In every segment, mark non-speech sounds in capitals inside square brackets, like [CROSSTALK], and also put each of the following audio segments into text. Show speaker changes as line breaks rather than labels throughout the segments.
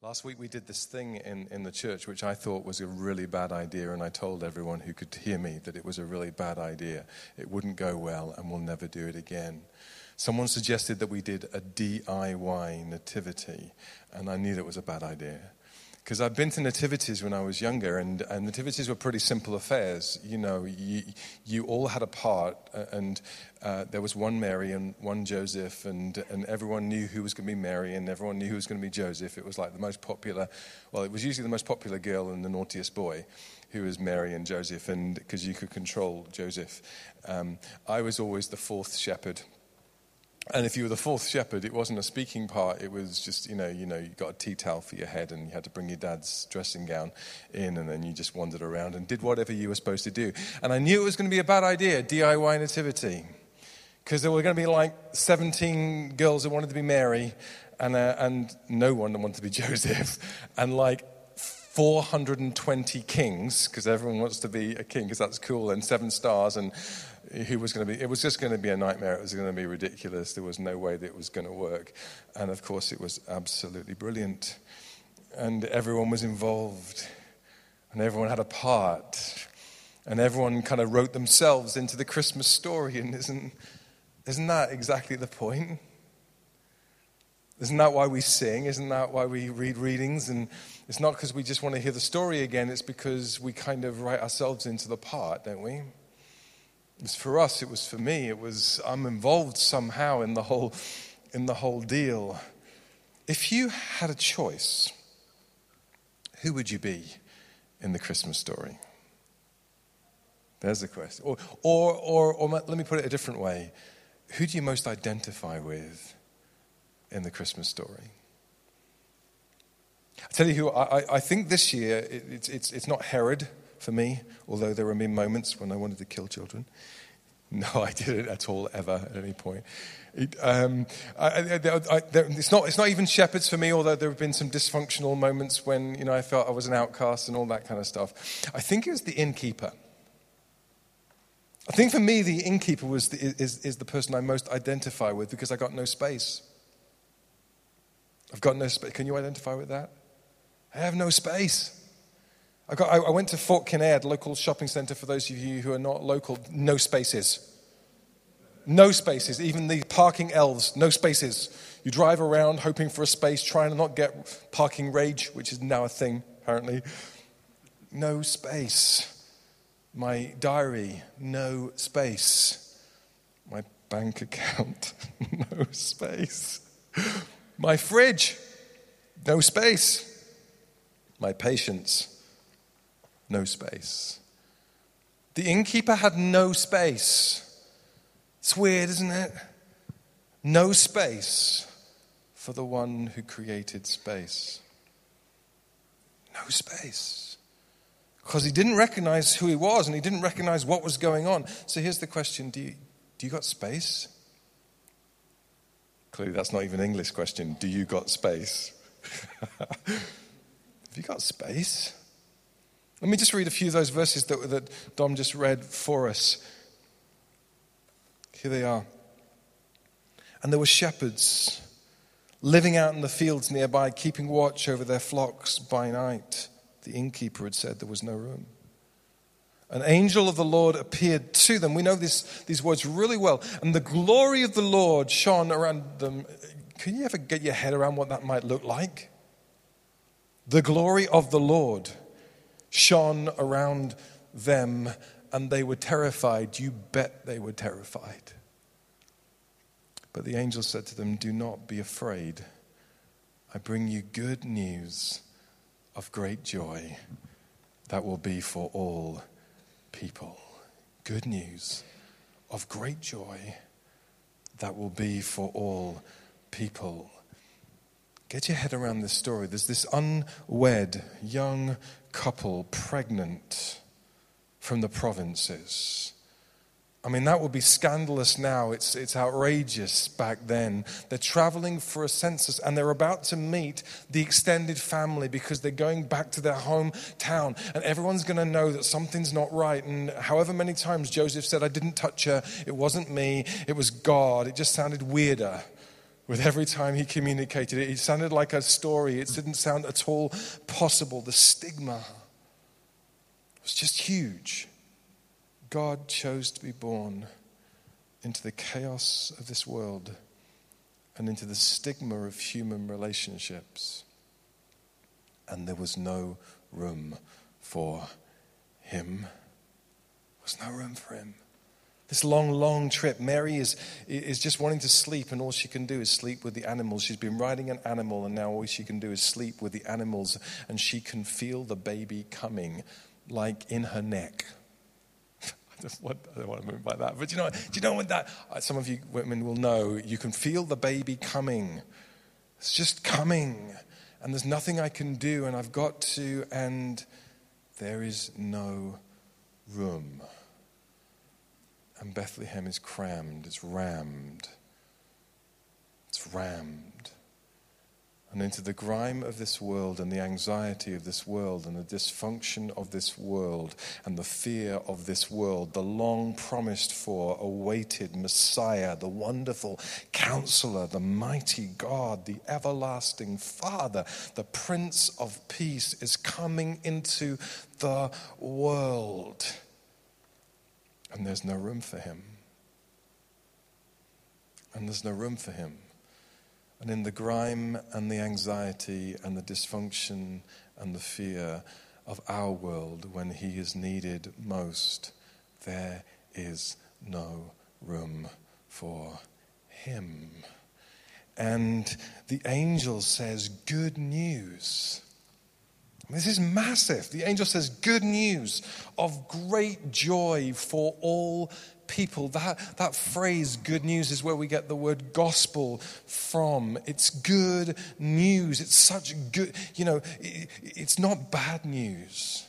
Last week we did this thing in, in the church which I thought was a really bad idea, and I told everyone who could hear me that it was a really bad idea. It wouldn't go well, and we'll never do it again. Someone suggested that we did a DIY nativity, and I knew that was a bad idea because I'd been to nativities when I was younger, and, and, nativities were pretty simple affairs. You know, you, you all had a part, and uh, there was one Mary and one Joseph, and, and everyone knew who was going to be Mary, and everyone knew who was going to be Joseph. It was like the most popular, well, it was usually the most popular girl and the naughtiest boy who was Mary and Joseph, and because you could control Joseph. Um, I was always the fourth shepherd and if you were the fourth shepherd, it wasn't a speaking part. It was just, you know, you know, you got a tea towel for your head and you had to bring your dad's dressing gown in and then you just wandered around and did whatever you were supposed to do. And I knew it was going to be a bad idea, DIY nativity. Because there were going to be like 17 girls that wanted to be Mary and, uh, and no one that wanted to be [LAUGHS] Joseph. And like 420 kings, because everyone wants to be a king because that's cool, and seven stars and who was going to be, it was just going to be a nightmare. It was going to be ridiculous. There was no way that it was going to work. And of course, it was absolutely brilliant. And everyone was involved, and everyone had a part, and everyone kind of wrote themselves into the Christmas story. And isn't, isn't that exactly the point? Isn't that why we sing? Isn't that why we read readings? And it's not because we just want to hear the story again, it's because we kind of write ourselves into the part, don't we? It was for us, it was for me, it was I'm involved somehow in the whole in the whole deal. If you had a choice, who would you be in the Christmas story? There's the question. Or, or, or, or let me put it a different way. Who do you most identify with in the Christmas story? I tell you who, I, I think this year it, it's, it's, it's not Herod for me, although there have been moments when I wanted to kill children. No, [LAUGHS] I didn't at all, ever, at any point. It, um, I, I, I, it's, not, it's not even shepherds for me, although there have been some dysfunctional moments when you know, I felt I was an outcast and all that kind of stuff. I think it was the innkeeper. I think for me, the innkeeper was the, is, is the person I most identify with because I got no space. I've got no space. Can you identify with that? I have no space. I, got, I, went to Fort Kinnaird, local shopping centre for those of you who are not local. No spaces. No spaces. Even the parking elves, no spaces. You drive around hoping for a space, trying to not get parking rage, which is now a thing, apparently. No space. My diary, no space. My bank account, [LAUGHS] no space. My fridge, no space. My patience, no space. The innkeeper had no space. It's weird, isn't it? No space for the one who created space. No space. Because he didn't recognize who he was and he didn't recognize what was going on. So here's the question Do you, do you got space? Clearly, that's not even an English question. Do you got space? [LAUGHS] Have you got space? Let me just read a few of those verses that, that Dom just read for us. Here they are. And there were shepherds living out in the fields nearby, keeping watch over their flocks by night. The innkeeper had said there was no room. An angel of the Lord appeared to them. We know this, these words really well. And the glory of the Lord shone around them. Can you ever get your head around what that might look like? The glory of the Lord shone around them and they were terrified. You bet they were terrified. But the angel said to them, Do not be afraid. I bring you good news of great joy that will be for all people. Good news of great joy that will be for all people. Get your head around this story. There's this unwed young couple pregnant from the provinces. I mean, that would be scandalous now. It's, it's outrageous back then. They're traveling for a census and they're about to meet the extended family because they're going back to their hometown. And everyone's going to know that something's not right. And however many times Joseph said, I didn't touch her, it wasn't me, it was God, it just sounded weirder with every time he communicated it. It sounded like a story, it didn't sound at all possible. The stigma was just huge. God chose to be born into the chaos of this world and into the stigma of human relationships. And there was no room for him. There was no room for him. This long, long trip, Mary is, is just wanting to sleep, and all she can do is sleep with the animals. She's been riding an animal, and now all she can do is sleep with the animals, and she can feel the baby coming, like in her neck. What, I don't want to move by that, but you know, do you know what that? Uh, some of you women will know. You can feel the baby coming. It's just coming, and there's nothing I can do, and I've got to, and there is no room. And Bethlehem is crammed, it's rammed. It's rammed. And into the grime of this world and the anxiety of this world and the dysfunction of this world and the fear of this world, the long promised for, awaited Messiah, the wonderful counselor, the mighty God, the everlasting Father, the Prince of Peace is coming into the world and there's no room for him. And there's no room for him. And in the grime and the anxiety and the dysfunction and the fear of our world, when he is needed most, there is no room for him. And the angel says, Good news. This is massive. The angel says, Good news of great joy for all people. That, that phrase, good news, is where we get the word gospel from. It's good news. It's such good, you know, it, it's not bad news.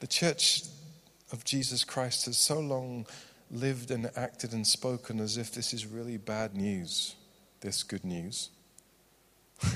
The church of Jesus Christ has so long lived and acted and spoken as if this is really bad news, this good news. [LAUGHS]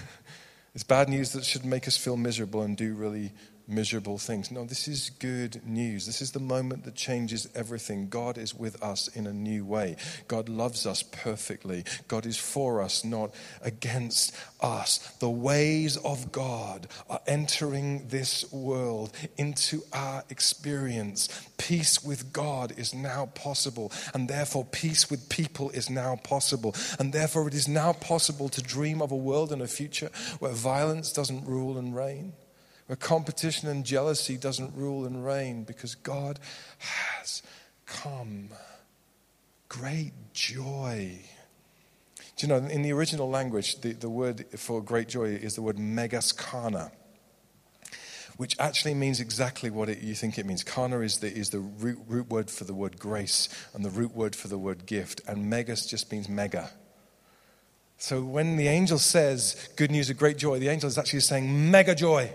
It's bad news that should make us feel miserable and do really miserable things. No, this is good news. This is the moment that changes everything. God is with us in a new way. God loves us perfectly. God is for us, not against us. The ways of God are entering this world into our experience. Peace with God is now possible, and therefore peace with people is now possible. And therefore it is now possible to dream of a world and a future where violence doesn't rule and reign where competition and jealousy doesn't rule and reign because God has come. Great joy. Do you know, in the original language, the, the word for great joy is the word megaskana, which actually means exactly what it, you think it means. Kana is the, is the root, root word for the word grace and the root word for the word gift, and megas just means mega. So when the angel says good news of great joy, the angel is actually saying mega joy.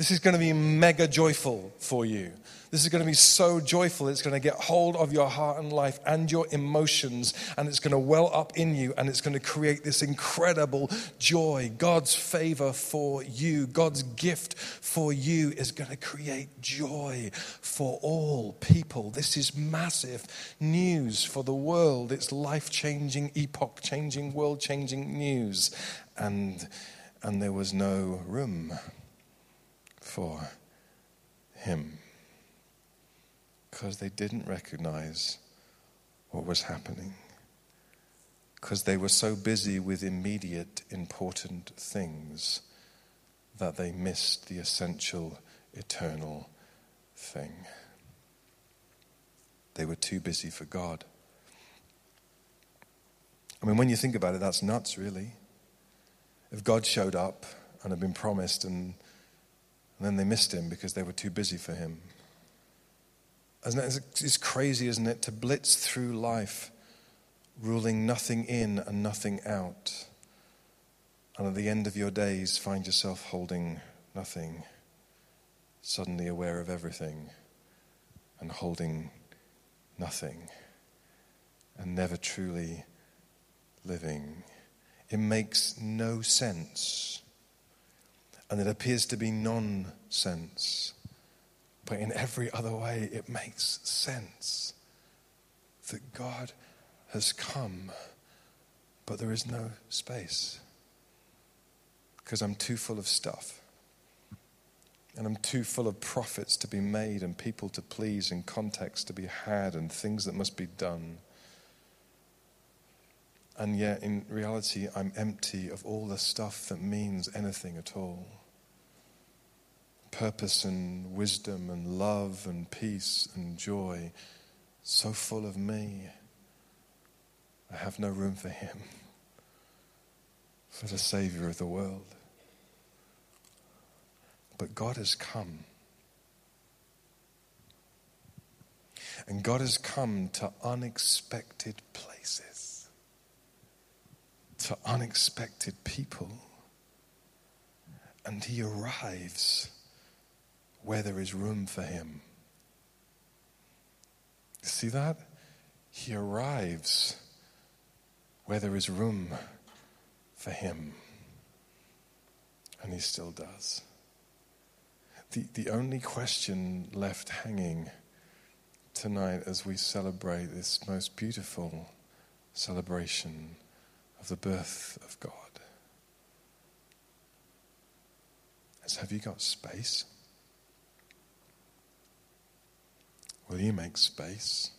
This is going to be mega joyful for you. This is going to be so joyful, it's going to get hold of your heart and life and your emotions, and it's going to well up in you, and it's going to create this incredible joy. God's favor for you, God's gift for you is going to create joy for all people. This is massive news for the world. It's life changing, epoch changing, world changing news. And, and there was no room for him because they didn't recognize what was happening, because they were so busy with immediate, important things that they missed the essential, eternal thing. They were too busy for God. I mean, when you think about it, that's nuts, really. If God showed up and had been promised and and then they missed him because they were too busy for him. It's crazy, isn't it, to blitz through life, ruling nothing in and nothing out. And at the end of your days, find yourself holding nothing, suddenly aware of everything, and holding nothing, and never truly living. It makes no sense and it appears to be nonsense. But in every other way, it makes sense that God has come but there is no space because I'm too full of stuff. And I'm too full of profits to be made and people to please and context to be had and things that must be done. And yet, in reality, I'm empty of all the stuff that means anything at all purpose and wisdom and love and peace and joy, so full of me. I have no room for Him, for the Savior of the world. But God has come. And God has come to unexpected places, to unexpected people. And He arrives where there is room for Him. See that? He arrives where there is room for Him. And He still does. The, the only question left hanging tonight as we celebrate this most beautiful celebration of the birth of God is have you got space? Will you make space?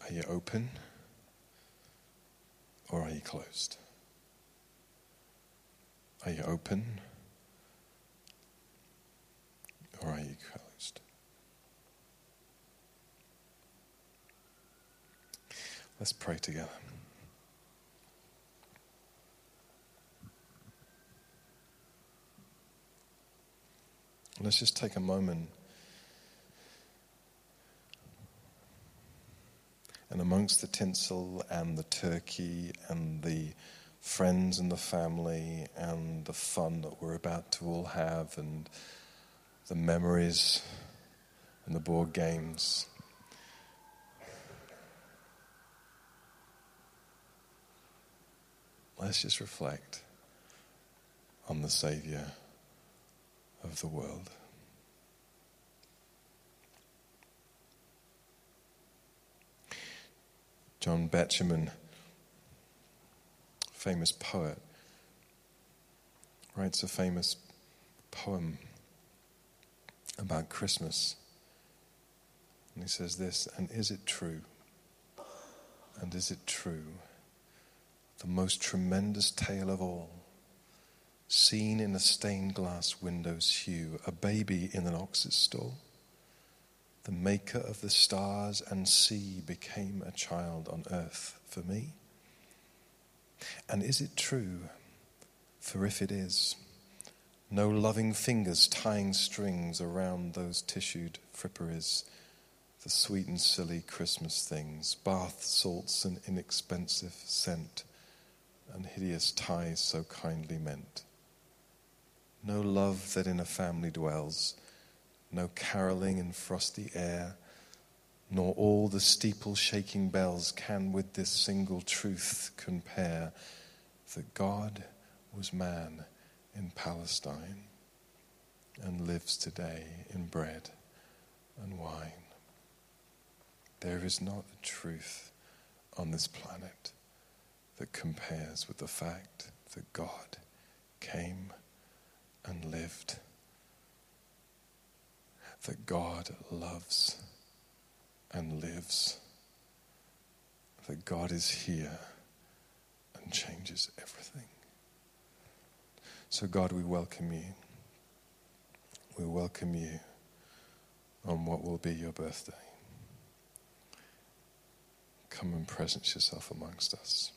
Are you open or are you closed? Are you open? or are you closed? Let's pray together. Let's just take a moment and amongst the tinsel and the turkey and the friends and the family and the fun that we're about to all have and the memories and the board games. Let's just reflect on the Savior of the world. John Betjeman, famous poet, writes a famous poem about Christmas. And he says this, and is it true? And is it true? The most tremendous tale of all, seen in a stained glass window's hue, a baby in an ox's stall. The maker of the stars and sea became a child on earth for me. And is it true? For if it is, no loving fingers tying strings around those tissued fripperies, the sweet and silly Christmas things, bath salts and inexpensive scent, and hideous ties so kindly meant. No love that in a family dwells, no caroling in frosty air, nor all the steeple shaking bells can with this single truth compare that God was man in Palestine and lives today in bread and wine. There is not a truth on this planet that compares with the fact that God came and lived, that God loves and lives, that God is here and changes everything. So, God, we welcome you. We welcome you on what will be your birthday. Come and presence yourself amongst us.